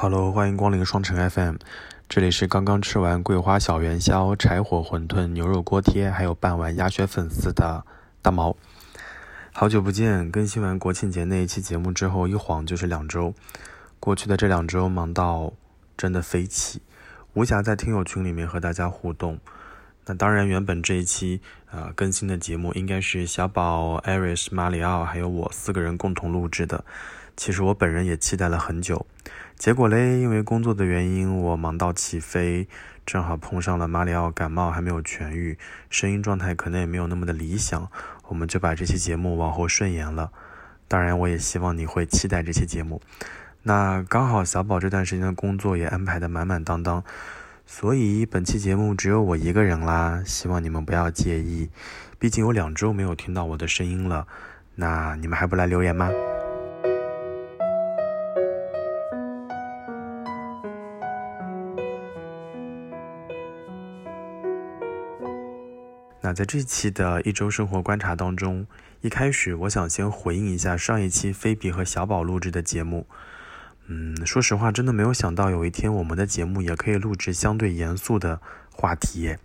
Hello，欢迎光临双城 FM，这里是刚刚吃完桂花小元宵、柴火馄饨、牛肉锅贴，还有半碗鸭血粉丝的大毛。好久不见，更新完国庆节那一期节目之后，一晃就是两周。过去的这两周忙到真的飞起，无暇在听友群里面和大家互动。那当然，原本这一期呃更新的节目应该是小宝、艾瑞斯、马里奥还有我四个人共同录制的。其实我本人也期待了很久，结果嘞，因为工作的原因，我忙到起飞，正好碰上了马里奥感冒还没有痊愈，声音状态可能也没有那么的理想，我们就把这期节目往后顺延了。当然，我也希望你会期待这期节目。那刚好小宝这段时间的工作也安排的满满当当，所以本期节目只有我一个人啦，希望你们不要介意，毕竟有两周没有听到我的声音了。那你们还不来留言吗？那在这期的一周生活观察当中，一开始我想先回应一下上一期菲比和小宝录制的节目。嗯，说实话，真的没有想到有一天我们的节目也可以录制相对严肃的话题。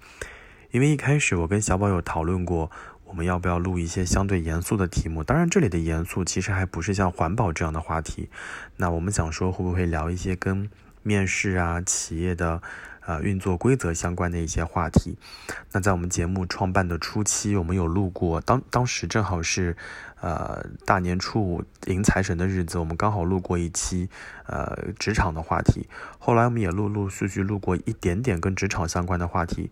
因为一开始我跟小宝有讨论过，我们要不要录一些相对严肃的题目。当然，这里的严肃其实还不是像环保这样的话题。那我们想说，会不会聊一些跟面试啊、企业的？呃，运作规则相关的一些话题。那在我们节目创办的初期，我们有录过，当当时正好是，呃，大年初五迎财神的日子，我们刚好录过一期，呃，职场的话题。后来我们也陆陆续续录过一点点跟职场相关的话题。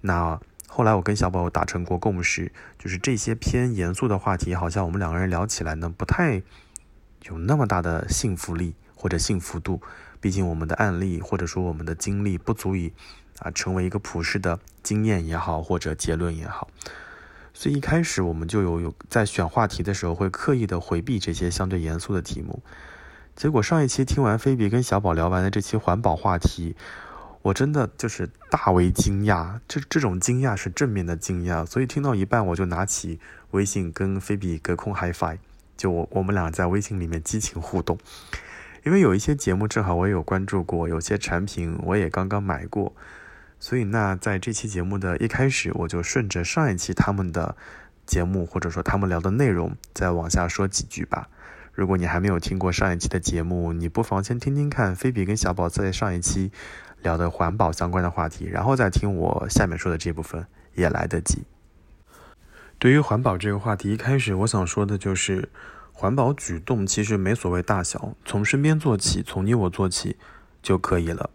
那后来我跟小宝达成过共识，就是这些偏严肃的话题，好像我们两个人聊起来呢，不太有那么大的信服力或者信服度。毕竟我们的案例或者说我们的经历不足以啊成为一个普世的经验也好或者结论也好，所以一开始我们就有有在选话题的时候会刻意的回避这些相对严肃的题目。结果上一期听完菲比跟小宝聊完的这期环保话题，我真的就是大为惊讶，这这种惊讶是正面的惊讶。所以听到一半我就拿起微信跟菲比隔空 high five，就我我们俩在微信里面激情互动。因为有一些节目正好我也有关注过，有些产品我也刚刚买过，所以那在这期节目的一开始，我就顺着上一期他们的节目或者说他们聊的内容，再往下说几句吧。如果你还没有听过上一期的节目，你不妨先听听看菲比跟小宝在上一期聊的环保相关的话题，然后再听我下面说的这部分也来得及。对于环保这个话题，一开始我想说的就是。环保举动其实没所谓大小，从身边做起，从你我做起就可以了。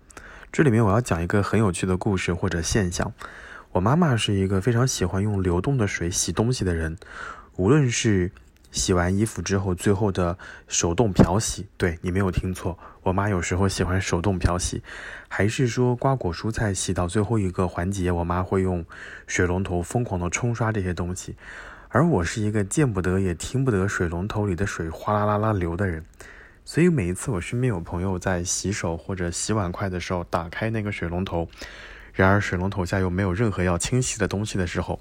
这里面我要讲一个很有趣的故事或者现象。我妈妈是一个非常喜欢用流动的水洗东西的人，无论是洗完衣服之后最后的手动漂洗，对你没有听错，我妈有时候喜欢手动漂洗，还是说瓜果蔬菜洗到最后一个环节，我妈会用水龙头疯狂的冲刷这些东西。而我是一个见不得也听不得水龙头里的水哗啦啦啦流的人，所以每一次我身边有朋友在洗手或者洗碗筷的时候打开那个水龙头，然而水龙头下又没有任何要清洗的东西的时候，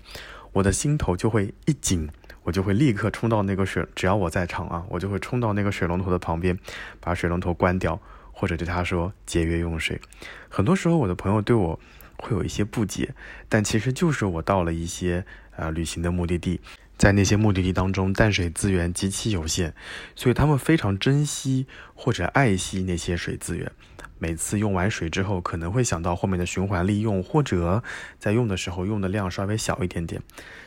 我的心头就会一紧，我就会立刻冲到那个水，只要我在场啊，我就会冲到那个水龙头的旁边，把水龙头关掉，或者对他说节约用水。很多时候我的朋友对我会有一些不解，但其实就是我到了一些。啊，旅行的目的地，在那些目的地当中，淡水资源极其有限，所以他们非常珍惜或者爱惜那些水资源。每次用完水之后，可能会想到后面的循环利用，或者在用的时候用的量稍微小一点点。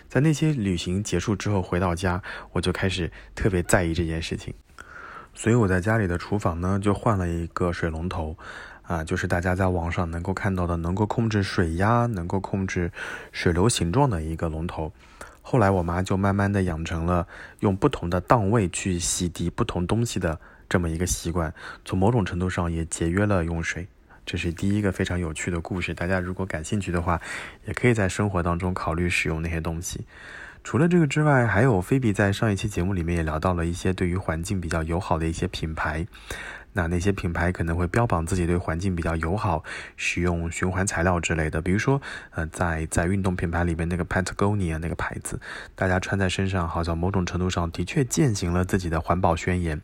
在那些旅行结束之后回到家，我就开始特别在意这件事情。所以我在家里的厨房呢，就换了一个水龙头。啊，就是大家在网上能够看到的，能够控制水压、能够控制水流形状的一个龙头。后来我妈就慢慢的养成了用不同的档位去洗涤不同东西的这么一个习惯，从某种程度上也节约了用水。这是第一个非常有趣的故事，大家如果感兴趣的话，也可以在生活当中考虑使用那些东西。除了这个之外，还有菲比在上一期节目里面也聊到了一些对于环境比较友好的一些品牌。那那些品牌可能会标榜自己对环境比较友好，使用循环材料之类的。比如说，呃，在在运动品牌里面那个 Patagonia 那个牌子，大家穿在身上，好像某种程度上的确践行了自己的环保宣言。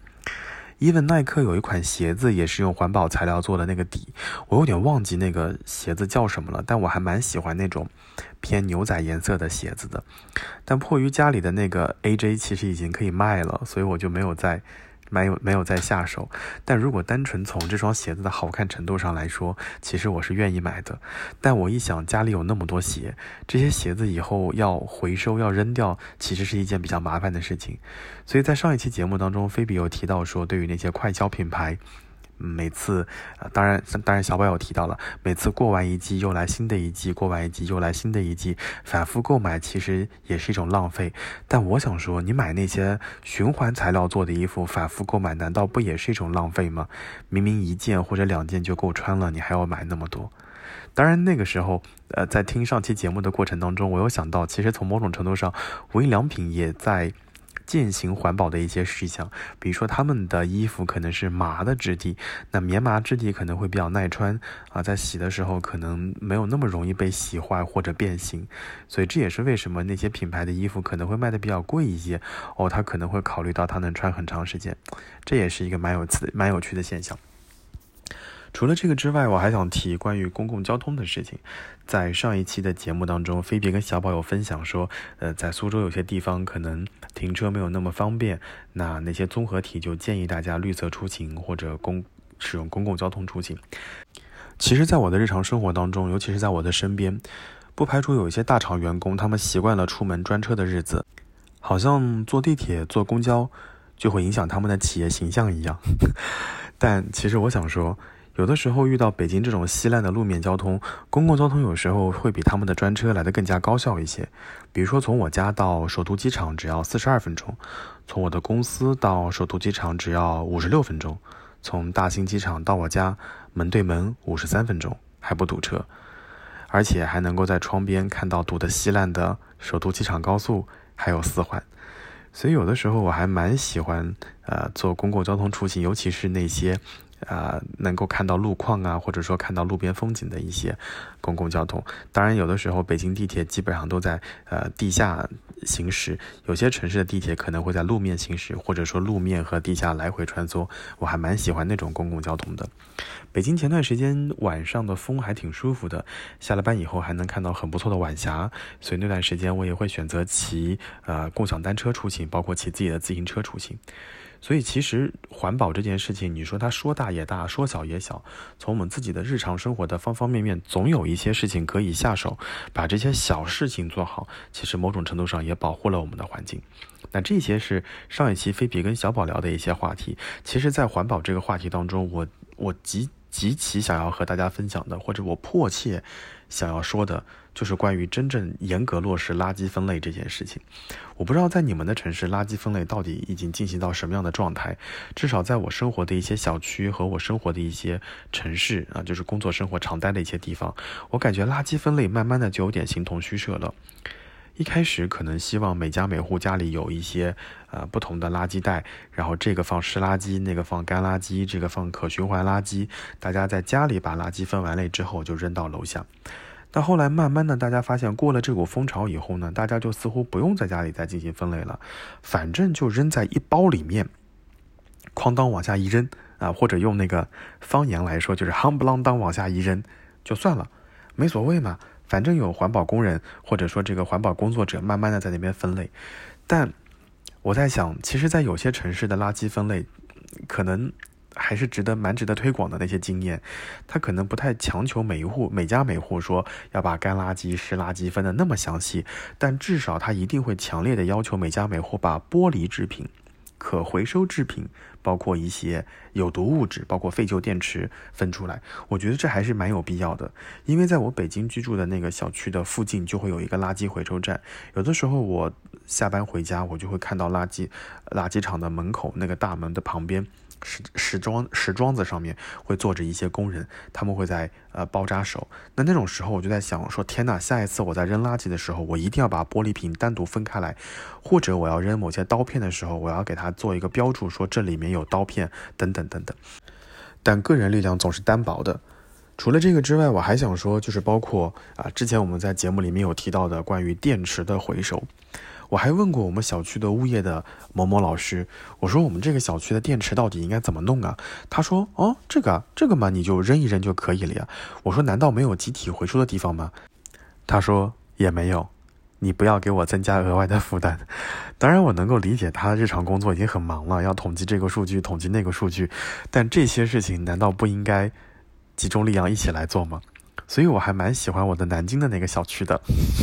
even 耐克有一款鞋子也是用环保材料做的那个底，我有点忘记那个鞋子叫什么了，但我还蛮喜欢那种偏牛仔颜色的鞋子的。但迫于家里的那个 AJ 其实已经可以卖了，所以我就没有再。没有没有再下手，但如果单纯从这双鞋子的好看程度上来说，其实我是愿意买的。但我一想家里有那么多鞋，这些鞋子以后要回收要扔掉，其实是一件比较麻烦的事情。所以在上一期节目当中，菲比有提到说，对于那些快消品牌。每次，当然，当然，小宝有提到了，每次过完一季又来新的一季，过完一季又来新的一季，反复购买其实也是一种浪费。但我想说，你买那些循环材料做的衣服，反复购买，难道不也是一种浪费吗？明明一件或者两件就够穿了，你还要买那么多？当然，那个时候，呃，在听上期节目的过程当中，我又想到，其实从某种程度上，无印良品也在。践行环保的一些事项，比如说他们的衣服可能是麻的质地，那棉麻质地可能会比较耐穿啊，在洗的时候可能没有那么容易被洗坏或者变形，所以这也是为什么那些品牌的衣服可能会卖的比较贵一些哦，他可能会考虑到它能穿很长时间，这也是一个蛮有趣、蛮有趣的现象。除了这个之外，我还想提关于公共交通的事情。在上一期的节目当中，菲比跟小宝有分享说，呃，在苏州有些地方可能停车没有那么方便，那那些综合体就建议大家绿色出行或者公使用公共交通出行。其实，在我的日常生活当中，尤其是在我的身边，不排除有一些大厂员工，他们习惯了出门专车的日子，好像坐地铁、坐公交就会影响他们的企业形象一样。但其实我想说。有的时候遇到北京这种稀烂的路面交通，公共交通有时候会比他们的专车来的更加高效一些。比如说，从我家到首都机场只要四十二分钟，从我的公司到首都机场只要五十六分钟，从大兴机场到我家门对门五十三分钟，还不堵车，而且还能够在窗边看到堵得稀烂的首都机场高速还有四环。所以有的时候我还蛮喜欢呃坐公共交通出行，尤其是那些。啊，能够看到路况啊，或者说看到路边风景的一些公共交通。当然，有的时候北京地铁基本上都在呃地下行驶，有些城市的地铁可能会在路面行驶，或者说路面和地下来回穿梭。我还蛮喜欢那种公共交通的。北京前段时间晚上的风还挺舒服的，下了班以后还能看到很不错的晚霞，所以那段时间我也会选择骑呃共享单车出行，包括骑自己的自行车出行。所以，其实环保这件事情，你说它说大也大，说小也小。从我们自己的日常生活的方方面面，总有一些事情可以下手，把这些小事情做好。其实某种程度上也保护了我们的环境。那这些是上一期菲比跟小宝聊的一些话题。其实，在环保这个话题当中，我我极极其想要和大家分享的，或者我迫切想要说的。就是关于真正严格落实垃圾分类这件事情，我不知道在你们的城市垃圾分类到底已经进行到什么样的状态。至少在我生活的一些小区和我生活的一些城市啊，就是工作生活常待的一些地方，我感觉垃圾分类慢慢的就有点形同虚设了。一开始可能希望每家每户家里有一些呃不同的垃圾袋，然后这个放湿垃圾，那个放干垃圾，这个放可循环垃圾，大家在家里把垃圾分完类之后就扔到楼下。但后来慢慢的，大家发现过了这股风潮以后呢，大家就似乎不用在家里再进行分类了，反正就扔在一包里面，哐当往下一扔啊，或者用那个方言来说，就是夯不啷当往下一扔就算了，没所谓嘛，反正有环保工人或者说这个环保工作者慢慢的在那边分类。但我在想，其实，在有些城市的垃圾分类，可能。还是值得蛮值得推广的那些经验，他可能不太强求每一户每家每户说要把干垃圾湿垃圾分得那么详细，但至少他一定会强烈的要求每家每户把玻璃制品、可回收制品，包括一些有毒物质，包括废旧电池分出来。我觉得这还是蛮有必要的，因为在我北京居住的那个小区的附近就会有一个垃圾回收站，有的时候我下班回家，我就会看到垃圾垃圾场的门口那个大门的旁边。石石桩石桩子上面会坐着一些工人，他们会在呃包扎手。那那种时候，我就在想说，天哪！下一次我在扔垃圾的时候，我一定要把玻璃瓶单独分开来，或者我要扔某些刀片的时候，我要给它做一个标注，说这里面有刀片等等等等。但个人力量总是单薄的，除了这个之外，我还想说，就是包括啊，之前我们在节目里面有提到的关于电池的回收，我还问过我们小区的物业的某某老师，我说我们这个小区的电池到底应该怎么弄啊？他说哦，这个这个嘛，你就扔一扔就可以了呀。我说难道没有集体回收的地方吗？他说也没有，你不要给我增加额外的负担。当然，我能够理解他日常工作已经很忙了，要统计这个数据，统计那个数据，但这些事情难道不应该？集中力量一起来做吗？所以我还蛮喜欢我的南京的那个小区的。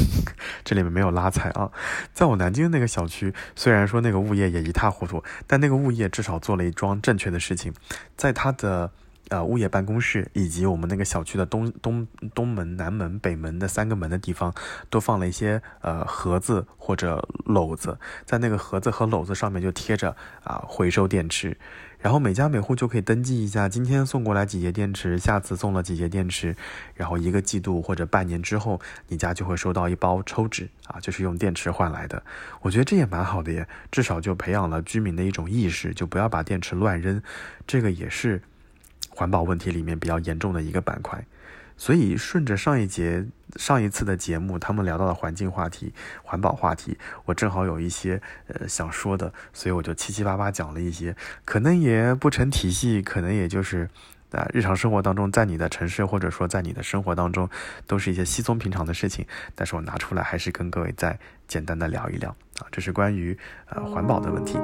这里面没有拉踩啊，在我南京那个小区，虽然说那个物业也一塌糊涂，但那个物业至少做了一桩正确的事情，在他的呃物业办公室以及我们那个小区的东东东门、南门、北门的三个门的地方，都放了一些呃盒子或者篓子，在那个盒子和篓子上面就贴着啊回收电池。然后每家每户就可以登记一下，今天送过来几节电池，下次送了几节电池，然后一个季度或者半年之后，你家就会收到一包抽纸啊，就是用电池换来的。我觉得这也蛮好的耶，至少就培养了居民的一种意识，就不要把电池乱扔，这个也是环保问题里面比较严重的一个板块。所以顺着上一节、上一次的节目，他们聊到了环境话题、环保话题，我正好有一些呃想说的，所以我就七七八八讲了一些，可能也不成体系，可能也就是啊日常生活当中，在你的城市或者说在你的生活当中，都是一些稀松平常的事情，但是我拿出来还是跟各位再简单的聊一聊啊，这是关于呃环保的问题。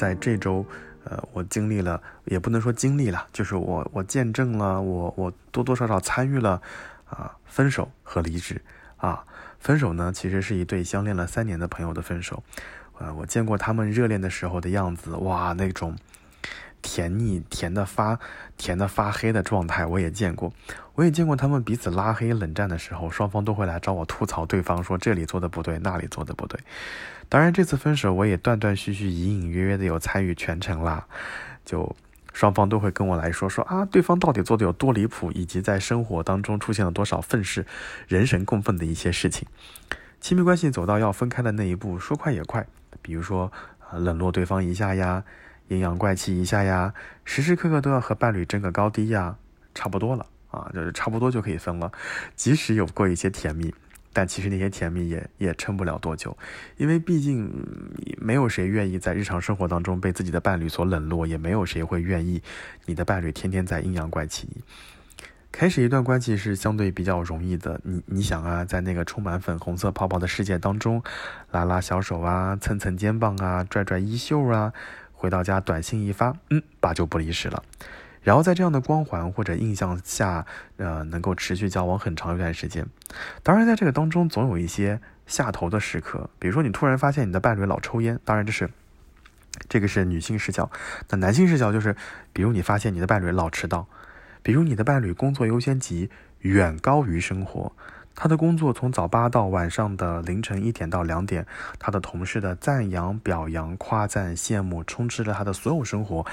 在这周，呃，我经历了，也不能说经历了，就是我我见证了，我我多多少少参与了，啊，分手和离职，啊，分手呢，其实是一对相恋了三年的朋友的分手，呃，我见过他们热恋的时候的样子，哇，那种。甜腻、甜的发、甜的发黑的状态，我也见过。我也见过他们彼此拉黑、冷战的时候，双方都会来找我吐槽对方，说这里做的不对，那里做的不对。当然，这次分手我也断断续续、隐隐约约的有参与全程啦。就双方都会跟我来说说啊，对方到底做的有多离谱，以及在生活当中出现了多少愤世、人神共愤的一些事情。亲密关系走到要分开的那一步，说快也快，比如说冷落对方一下呀。阴阳怪气一下呀，时时刻刻都要和伴侣争个高低呀，差不多了啊，就是差不多就可以分了。即使有过一些甜蜜，但其实那些甜蜜也也撑不了多久，因为毕竟没有谁愿意在日常生活当中被自己的伴侣所冷落，也没有谁会愿意你的伴侣天天在阴阳怪气你。开始一段关系是相对比较容易的，你你想啊，在那个充满粉红色泡泡的世界当中，拉拉小手啊，蹭蹭肩膀啊，拽拽衣袖啊。回到家，短信一发，嗯，八九不离十了。然后在这样的光环或者印象下，呃，能够持续交往很长一段时间。当然，在这个当中，总有一些下头的时刻，比如说你突然发现你的伴侣老抽烟。当然，这是这个是女性视角。那男性视角就是，比如你发现你的伴侣老迟到，比如你的伴侣工作优先级远高于生活。他的工作从早八到晚上的凌晨一点到两点，他的同事的赞扬、表扬、夸赞、羡慕充斥着他的所有生活，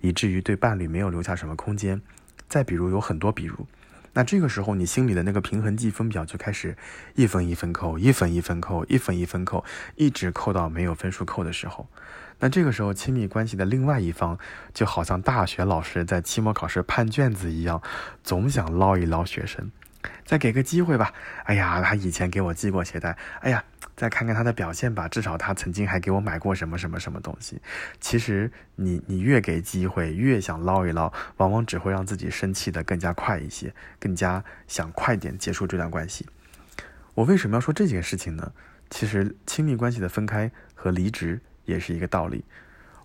以至于对伴侣没有留下什么空间。再比如有很多比如，那这个时候你心里的那个平衡计分表就开始一分一分扣，一分一分扣，一分一分扣，一直扣到没有分数扣的时候，那这个时候亲密关系的另外一方就好像大学老师在期末考试判卷子一样，总想捞一捞学生。再给个机会吧。哎呀，他以前给我系过鞋带。哎呀，再看看他的表现吧，至少他曾经还给我买过什么什么什么东西。其实，你你越给机会，越想捞一捞，往往只会让自己生气的更加快一些，更加想快点结束这段关系。我为什么要说这件事情呢？其实，亲密关系的分开和离职也是一个道理。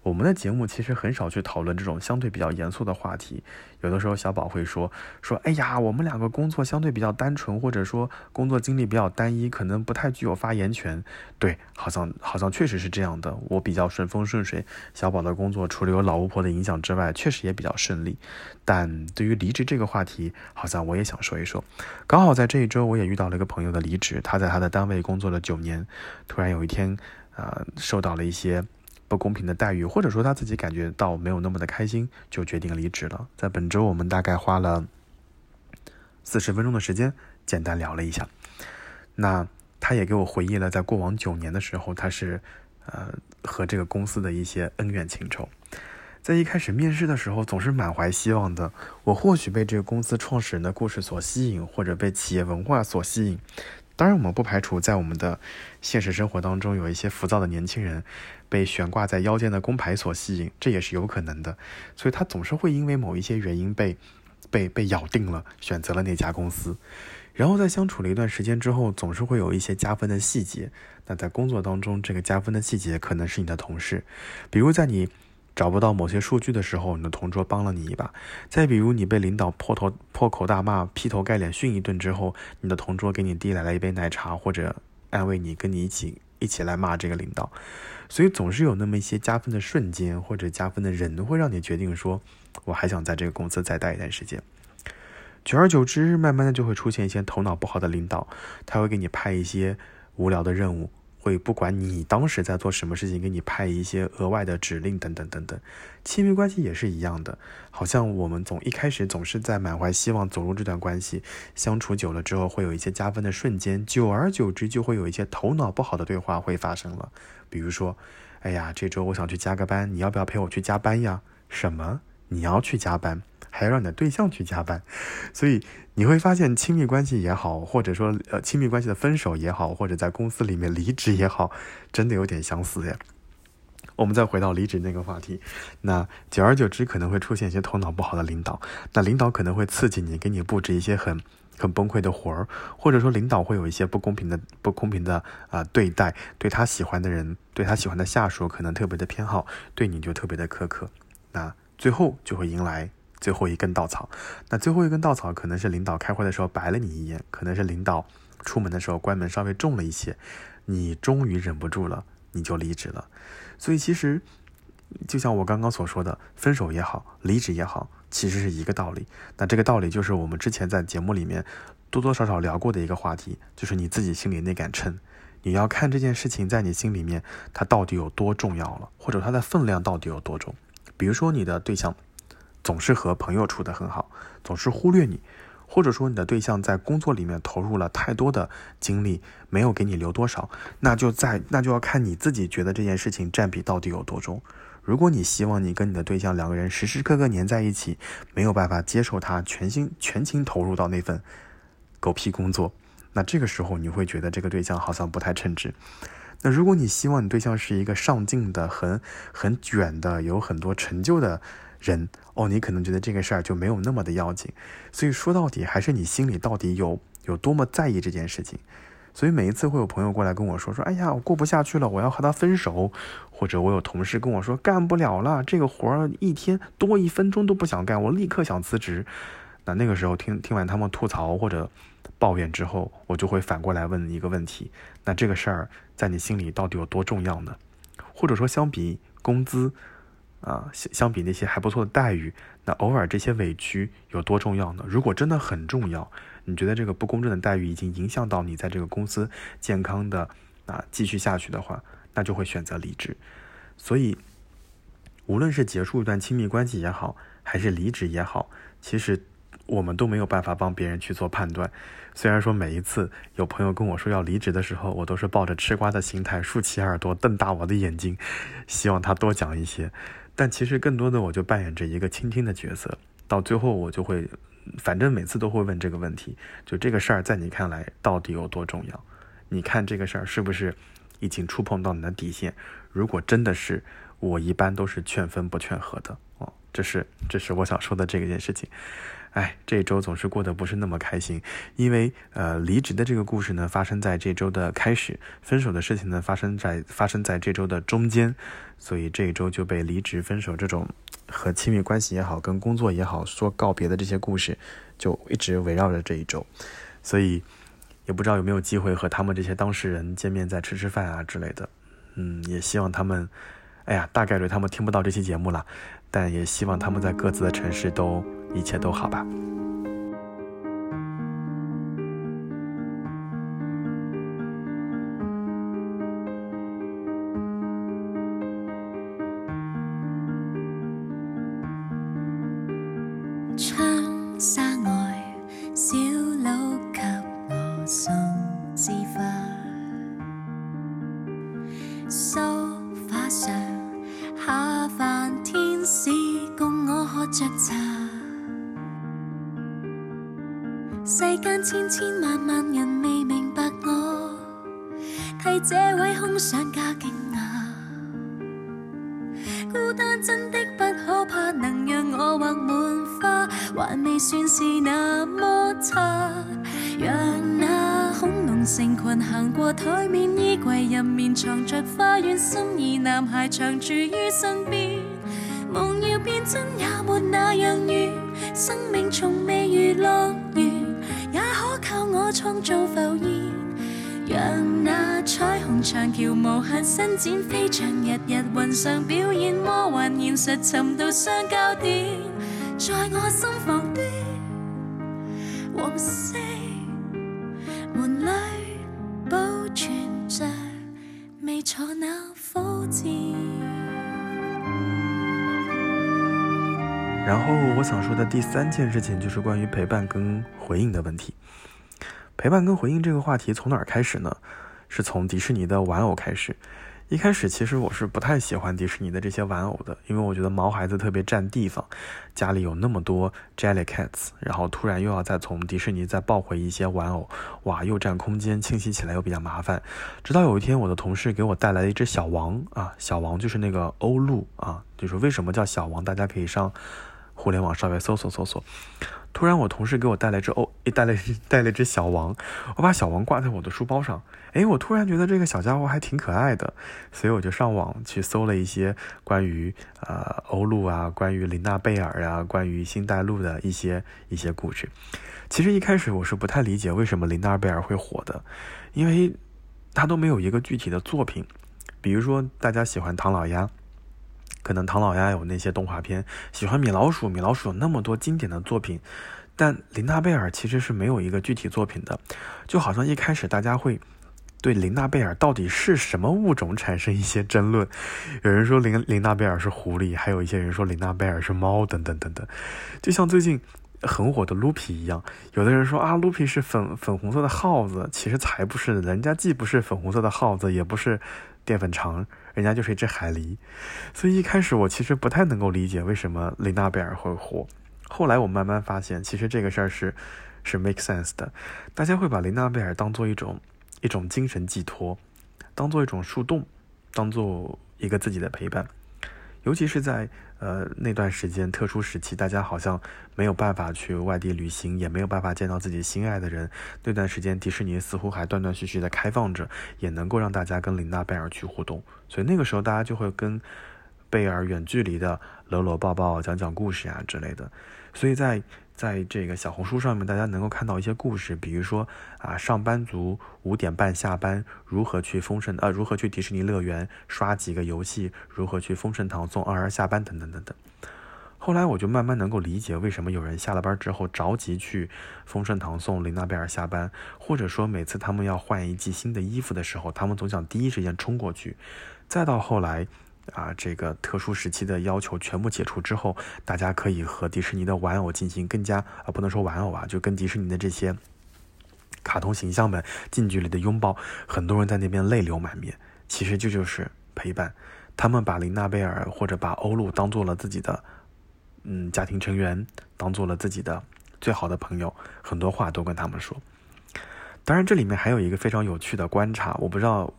我们的节目其实很少去讨论这种相对比较严肃的话题。有的时候小宝会说说，哎呀，我们两个工作相对比较单纯，或者说工作经历比较单一，可能不太具有发言权。对，好像好像确实是这样的。我比较顺风顺水，小宝的工作除了有老巫婆的影响之外，确实也比较顺利。但对于离职这个话题，好像我也想说一说。刚好在这一周，我也遇到了一个朋友的离职，他在他的单位工作了九年，突然有一天，呃，受到了一些。不公平的待遇，或者说他自己感觉到没有那么的开心，就决定离职了。在本周，我们大概花了四十分钟的时间，简单聊了一下。那他也给我回忆了，在过往九年的时候，他是呃和这个公司的一些恩怨情仇。在一开始面试的时候，总是满怀希望的。我或许被这个公司创始人的故事所吸引，或者被企业文化所吸引。当然，我们不排除在我们的现实生活当中有一些浮躁的年轻人被悬挂在腰间的工牌所吸引，这也是有可能的。所以他总是会因为某一些原因被被被咬定了，选择了那家公司。然后在相处了一段时间之后，总是会有一些加分的细节。那在工作当中，这个加分的细节可能是你的同事，比如在你。找不到某些数据的时候，你的同桌帮了你一把；再比如你被领导破头破口大骂、劈头盖脸训一顿之后，你的同桌给你递来了一杯奶茶，或者安慰你，跟你一起一起来骂这个领导。所以总是有那么一些加分的瞬间，或者加分的人，会让你决定说，我还想在这个公司再待一段时间。久而久之，慢慢的就会出现一些头脑不好的领导，他会给你派一些无聊的任务。会不管你当时在做什么事情，给你派一些额外的指令等等等等。亲密关系也是一样的，好像我们总一开始总是在满怀希望走入这段关系，相处久了之后会有一些加分的瞬间，久而久之就会有一些头脑不好的对话会发生了。比如说，哎呀，这周我想去加个班，你要不要陪我去加班呀？什么？你要去加班？还要让你的对象去加班，所以你会发现亲密关系也好，或者说呃亲密关系的分手也好，或者在公司里面离职也好，真的有点相似呀。我们再回到离职那个话题，那久而久之可能会出现一些头脑不好的领导，那领导可能会刺激你，给你布置一些很很崩溃的活儿，或者说领导会有一些不公平的不公平的啊对待，对他喜欢的人，对他喜欢的下属可能特别的偏好，对你就特别的苛刻，那最后就会迎来。最后一根稻草，那最后一根稻草可能是领导开会的时候白了你一眼，可能是领导出门的时候关门稍微重了一些，你终于忍不住了，你就离职了。所以其实就像我刚刚所说的，分手也好，离职也好，其实是一个道理。那这个道理就是我们之前在节目里面多多少少聊过的一个话题，就是你自己心里那杆秤，你要看这件事情在你心里面它到底有多重要了，或者它的分量到底有多重。比如说你的对象。总是和朋友处得很好，总是忽略你，或者说你的对象在工作里面投入了太多的精力，没有给你留多少，那就在那就要看你自己觉得这件事情占比到底有多重。如果你希望你跟你的对象两个人时时刻刻黏在一起，没有办法接受他全心全情投入到那份狗屁工作，那这个时候你会觉得这个对象好像不太称职。那如果你希望你对象是一个上进的、很很卷的、有很多成就的。人哦，你可能觉得这个事儿就没有那么的要紧，所以说到底还是你心里到底有有多么在意这件事情。所以每一次会有朋友过来跟我说说，哎呀，我过不下去了，我要和他分手，或者我有同事跟我说干不了了，这个活儿一天多一分钟都不想干，我立刻想辞职。那那个时候听听完他们吐槽或者抱怨之后，我就会反过来问一个问题：那这个事儿在你心里到底有多重要呢？或者说相比工资？啊，相相比那些还不错的待遇，那偶尔这些委屈有多重要呢？如果真的很重要，你觉得这个不公正的待遇已经影响到你在这个公司健康的啊继续下去的话，那就会选择离职。所以，无论是结束一段亲密关系也好，还是离职也好，其实我们都没有办法帮别人去做判断。虽然说每一次有朋友跟我说要离职的时候，我都是抱着吃瓜的心态，竖起耳朵，瞪大我的眼睛，希望他多讲一些。但其实更多的，我就扮演着一个倾听的角色。到最后，我就会，反正每次都会问这个问题：就这个事儿，在你看来到底有多重要？你看这个事儿是不是已经触碰到你的底线？如果真的是，我一般都是劝分不劝和的。哦，这是这是我想说的这件事情。哎，这一周总是过得不是那么开心，因为呃，离职的这个故事呢，发生在这周的开始；分手的事情呢，发生在发生在这周的中间，所以这一周就被离职、分手这种和亲密关系也好、跟工作也好说告别的这些故事，就一直围绕着这一周。所以也不知道有没有机会和他们这些当事人见面，再吃吃饭啊之类的。嗯，也希望他们，哎呀，大概率他们听不到这期节目了，但也希望他们在各自的城市都。一切都好吧。千千万万人未明白我，替这位空想家惊讶。孤单真的不可怕，能让我画满花，还未算是那么差。让那恐龙成群行过台面，衣柜入面藏着花园，心仪男孩长住于身边。梦要变真也没那样远，生命从未如乐，创造浮现。让那彩虹长桥无限伸展，飞翔日日云上表演，魔幻现实寻到相交点，在我心房端，黄色门里保存着未坐那火箭。然后我想说的第三件事情就是关于陪伴跟回应的问题。陪伴跟回应这个话题从哪儿开始呢？是从迪士尼的玩偶开始。一开始其实我是不太喜欢迪士尼的这些玩偶的，因为我觉得毛孩子特别占地方，家里有那么多 Jellycats，然后突然又要再从迪士尼再抱回一些玩偶，哇，又占空间，清洗起来又比较麻烦。直到有一天，我的同事给我带来了一只小王啊，小王就是那个欧陆啊，就是为什么叫小王，大家可以上。互联网稍微搜索搜索，突然我同事给我带来只哦，带来 带了一只小王，我把小王挂在我的书包上，哎，我突然觉得这个小家伙还挺可爱的，所以我就上网去搜了一些关于呃欧陆啊，关于琳娜贝尔啊，关于星黛露的一些一些故事。其实一开始我是不太理解为什么琳娜贝尔会火的，因为他都没有一个具体的作品，比如说大家喜欢唐老鸭。可能唐老鸭有那些动画片，喜欢米老鼠，米老鼠有那么多经典的作品，但琳娜贝尔其实是没有一个具体作品的，就好像一开始大家会对琳娜贝尔到底是什么物种产生一些争论，有人说琳琳娜贝尔是狐狸，还有一些人说琳娜贝尔是猫，等等等等，就像最近很火的卢皮一样，有的人说啊卢皮是粉粉红色的耗子，其实才不是，人家既不是粉红色的耗子，也不是淀粉肠。人家就是一只海狸，所以一开始我其实不太能够理解为什么琳娜贝尔会火。后来我慢慢发现，其实这个事儿是是 make sense 的。大家会把琳娜贝尔当做一种一种精神寄托，当做一种树洞，当做一个自己的陪伴。尤其是在呃那段时间特殊时期，大家好像没有办法去外地旅行，也没有办法见到自己心爱的人。那段时间，迪士尼似乎还断断续续的开放着，也能够让大家跟琳娜贝尔去互动。所以那个时候，大家就会跟贝尔远距离的搂搂抱抱，讲讲故事啊之类的。所以在在这个小红书上面，大家能够看到一些故事，比如说啊，上班族五点半下班如何去丰盛呃，如何去迪士尼乐园刷几个游戏，如何去丰盛堂送二儿下班等等等等。后来我就慢慢能够理解为什么有人下了班之后着急去丰盛堂送琳娜贝尔下班，或者说每次他们要换一季新的衣服的时候，他们总想第一时间冲过去。再到后来。啊，这个特殊时期的要求全部解除之后，大家可以和迪士尼的玩偶进行更加啊，不能说玩偶啊，就跟迪士尼的这些卡通形象们近距离的拥抱，很多人在那边泪流满面。其实这就是陪伴，他们把琳娜贝尔或者把欧陆当做了自己的嗯家庭成员，当做了自己的最好的朋友，很多话都跟他们说。当然，这里面还有一个非常有趣的观察，我不知道。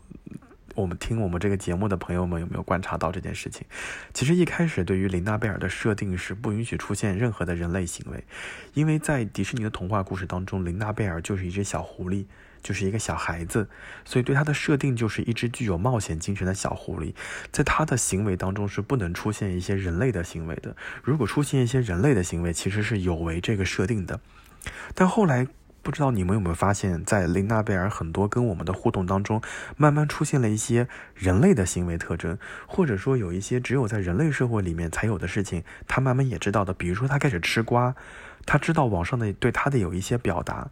我们听我们这个节目的朋友们有没有观察到这件事情？其实一开始对于琳娜贝尔的设定是不允许出现任何的人类行为，因为在迪士尼的童话故事当中，琳娜贝尔就是一只小狐狸，就是一个小孩子，所以对它的设定就是一只具有冒险精神的小狐狸，在它的行为当中是不能出现一些人类的行为的。如果出现一些人类的行为，其实是有违这个设定的。但后来。不知道你们有没有发现，在琳娜贝尔很多跟我们的互动当中，慢慢出现了一些人类的行为特征，或者说有一些只有在人类社会里面才有的事情，他慢慢也知道的。比如说，他开始吃瓜，他知道网上的对他的有一些表达。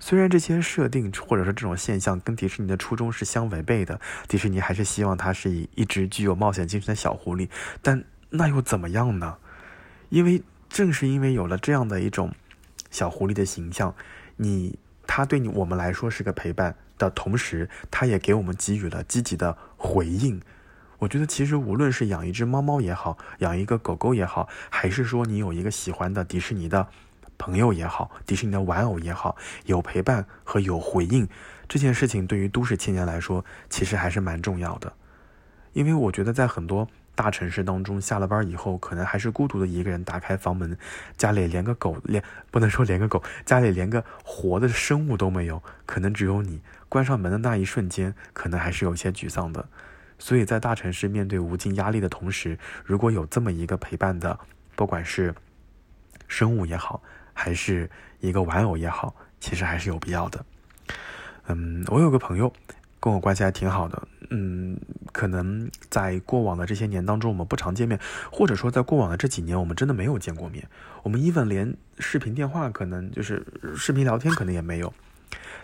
虽然这些设定或者说这种现象跟迪士尼的初衷是相违背的，迪士尼还是希望它是以一只具有冒险精神的小狐狸，但那又怎么样呢？因为正是因为有了这样的一种小狐狸的形象。你他对你我们来说是个陪伴的同时，他也给我们给予了积极的回应。我觉得其实无论是养一只猫猫也好，养一个狗狗也好，还是说你有一个喜欢的迪士尼的朋友也好，迪士尼的玩偶也好，有陪伴和有回应，这件事情对于都市青年来说，其实还是蛮重要的。因为我觉得在很多大城市当中，下了班以后，可能还是孤独的一个人打开房门，家里连个狗，连不能说连个狗，家里连个活的生物都没有，可能只有你。关上门的那一瞬间，可能还是有些沮丧的。所以在大城市面对无尽压力的同时，如果有这么一个陪伴的，不管是生物也好，还是一个玩偶也好，其实还是有必要的。嗯，我有个朋友跟我关系还挺好的。嗯，可能在过往的这些年当中，我们不常见面，或者说在过往的这几年，我们真的没有见过面。我们 even 连视频电话，可能就是视频聊天，可能也没有。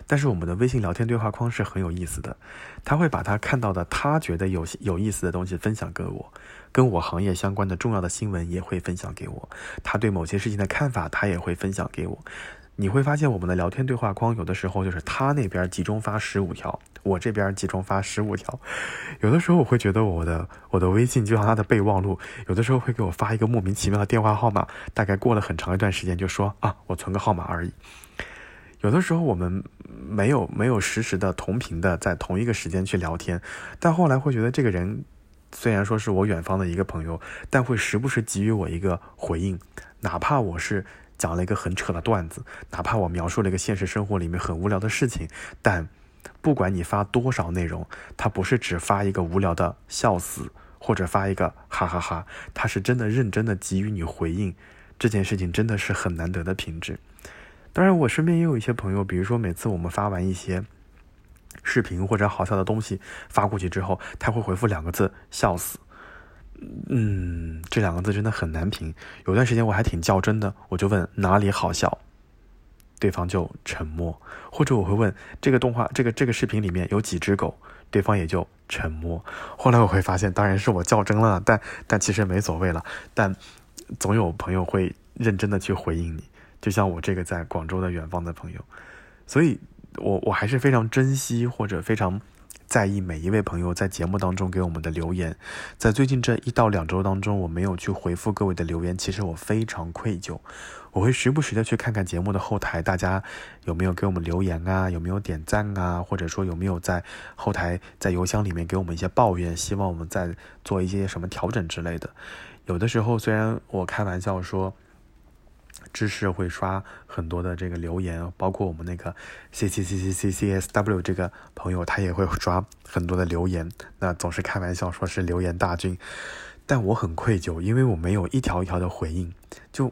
但是我们的微信聊天对话框是很有意思的，他会把他看到的他觉得有有意思的东西分享给我，跟我行业相关的重要的新闻也会分享给我，他对某些事情的看法他也会分享给我。你会发现我们的聊天对话框有的时候就是他那边集中发十五条，我这边集中发十五条。有的时候我会觉得我的我的微信就像他的备忘录，有的时候会给我发一个莫名其妙的电话号码，大概过了很长一段时间就说啊，我存个号码而已。有的时候我们没有没有实时的同频的在同一个时间去聊天，但后来会觉得这个人虽然说是我远方的一个朋友，但会时不时给予我一个回应，哪怕我是讲了一个很扯的段子，哪怕我描述了一个现实生活里面很无聊的事情，但不管你发多少内容，他不是只发一个无聊的笑死，或者发一个哈哈哈，他是真的认真的给予你回应，这件事情真的是很难得的品质。当然，我身边也有一些朋友，比如说每次我们发完一些视频或者好笑的东西发过去之后，他会回复两个字“笑死”。嗯，这两个字真的很难评。有段时间我还挺较真的，我就问哪里好笑，对方就沉默；或者我会问这个动画、这个这个视频里面有几只狗，对方也就沉默。后来我会发现，当然是我较真了，但但其实没所谓了。但总有朋友会认真的去回应你。就像我这个在广州的远方的朋友，所以我我还是非常珍惜或者非常在意每一位朋友在节目当中给我们的留言。在最近这一到两周当中，我没有去回复各位的留言，其实我非常愧疚。我会时不时的去看看节目的后台，大家有没有给我们留言啊？有没有点赞啊？或者说有没有在后台在邮箱里面给我们一些抱怨，希望我们再做一些什么调整之类的。有的时候虽然我开玩笑说。知识会刷很多的这个留言，包括我们那个 C C C C C C S W 这个朋友，他也会刷很多的留言。那总是开玩笑说是留言大军，但我很愧疚，因为我没有一条一条的回应。就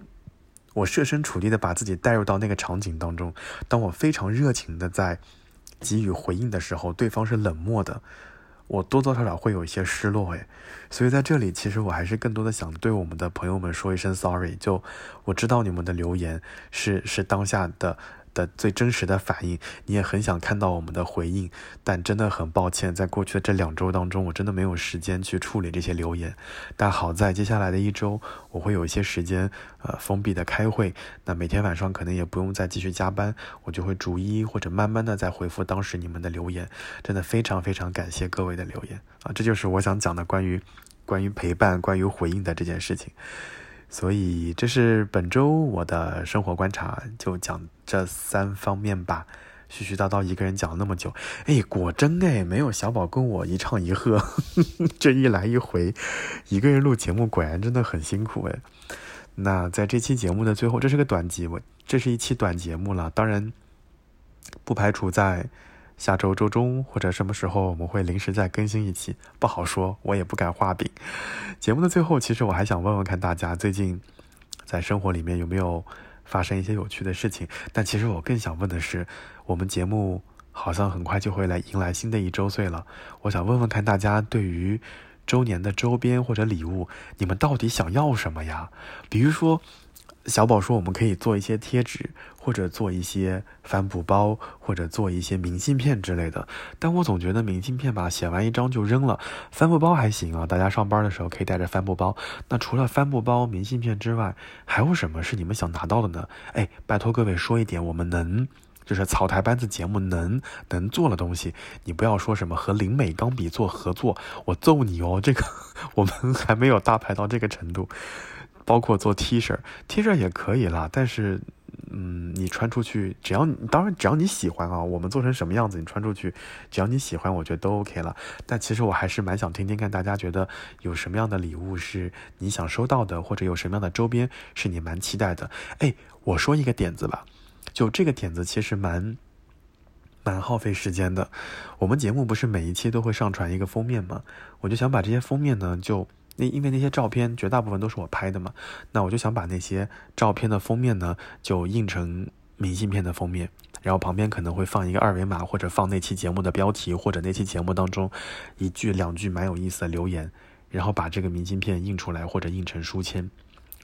我设身处地的把自己带入到那个场景当中，当我非常热情的在给予回应的时候，对方是冷漠的。我多多少少会有一些失落诶，所以在这里，其实我还是更多的想对我们的朋友们说一声 sorry。就我知道你们的留言是是当下的。的最真实的反应，你也很想看到我们的回应，但真的很抱歉，在过去的这两周当中，我真的没有时间去处理这些留言。但好在接下来的一周，我会有一些时间，呃，封闭的开会。那每天晚上可能也不用再继续加班，我就会逐一或者慢慢的在回复当时你们的留言。真的非常非常感谢各位的留言啊！这就是我想讲的关于关于陪伴、关于回应的这件事情。所以这是本周我的生活观察，就讲这三方面吧。絮絮叨叨一个人讲了那么久，哎，果真哎，没有小宝跟我一唱一和，这一来一回，一个人录节目果然真的很辛苦哎。那在这期节目的最后，这是个短集，我这是一期短节目了，当然不排除在。下周周中或者什么时候我们会临时再更新一期，不好说，我也不敢画饼。节目的最后，其实我还想问问看大家最近在生活里面有没有发生一些有趣的事情。但其实我更想问的是，我们节目好像很快就会来迎来新的一周岁了，我想问问看大家对于周年的周边或者礼物，你们到底想要什么呀？比如说。小宝说：“我们可以做一些贴纸，或者做一些帆布包，或者做一些明信片之类的。但我总觉得明信片吧，写完一张就扔了。帆布包还行啊，大家上班的时候可以带着帆布包。那除了帆布包、明信片之外，还有什么是你们想拿到的呢？哎，拜托各位说一点，我们能就是草台班子节目能能做的东西。你不要说什么和林美钢笔做合作，我揍你哦！这个我们还没有大牌到这个程度。”包括做 T 恤，T 恤也可以啦，但是嗯，你穿出去，只要你当然只要你喜欢啊，我们做成什么样子，你穿出去，只要你喜欢，我觉得都 OK 了。但其实我还是蛮想听听看大家觉得有什么样的礼物是你想收到的，或者有什么样的周边是你蛮期待的。哎，我说一个点子吧，就这个点子其实蛮蛮耗费时间的。我们节目不是每一期都会上传一个封面吗？我就想把这些封面呢，就。那因为那些照片绝大部分都是我拍的嘛，那我就想把那些照片的封面呢，就印成明信片的封面，然后旁边可能会放一个二维码，或者放那期节目的标题，或者那期节目当中一句两句蛮有意思的留言，然后把这个明信片印出来或者印成书签，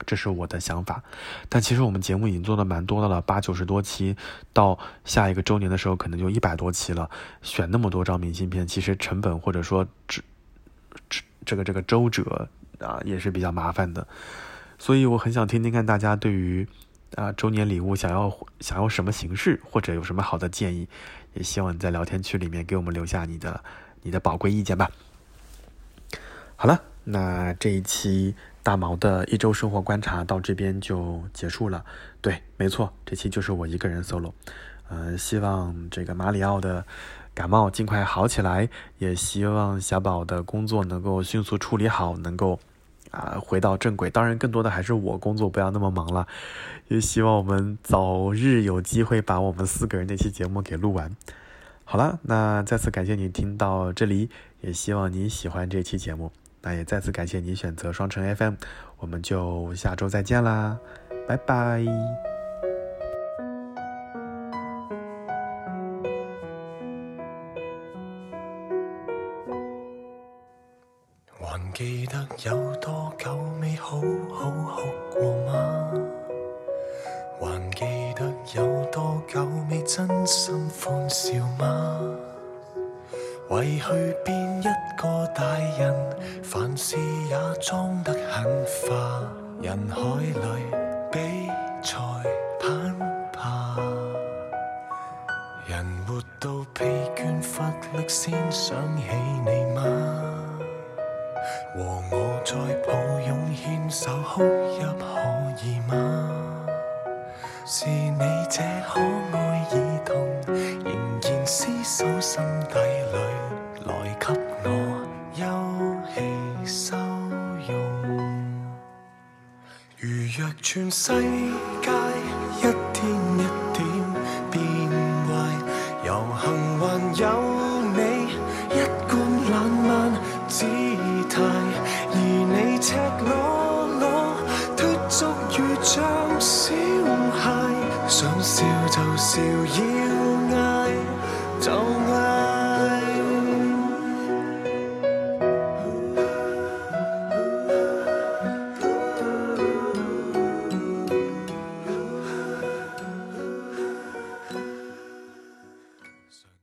这是我的想法。但其实我们节目已经做的蛮多的了，八九十多期，到下一个周年的时候可能就一百多期了，选那么多张明信片，其实成本或者说只只。这个这个周折啊也是比较麻烦的，所以我很想听听看大家对于啊周年礼物想要想要什么形式，或者有什么好的建议，也希望你在聊天区里面给我们留下你的你的宝贵意见吧。好了，那这一期大毛的一周生活观察到这边就结束了。对，没错，这期就是我一个人 solo。嗯，希望这个马里奥的。感冒尽快好起来，也希望小宝的工作能够迅速处理好，能够啊回到正轨。当然，更多的还是我工作不要那么忙了。也希望我们早日有机会把我们四个人那期节目给录完。好了，那再次感谢你听到这里，也希望你喜欢这期节目。那也再次感谢你选择双城 FM，我们就下周再见啦，拜拜。多久未好好哭过吗？还记得有多久未真心欢笑吗？为去变一个大人，凡事也装得很化。人海里比赛攀爬，人活到疲倦乏力，先想起你吗？和我再抱拥牵手哭泣可以吗？是你这可爱儿童，仍然厮守心底里，来给我休憩收容。如若全世界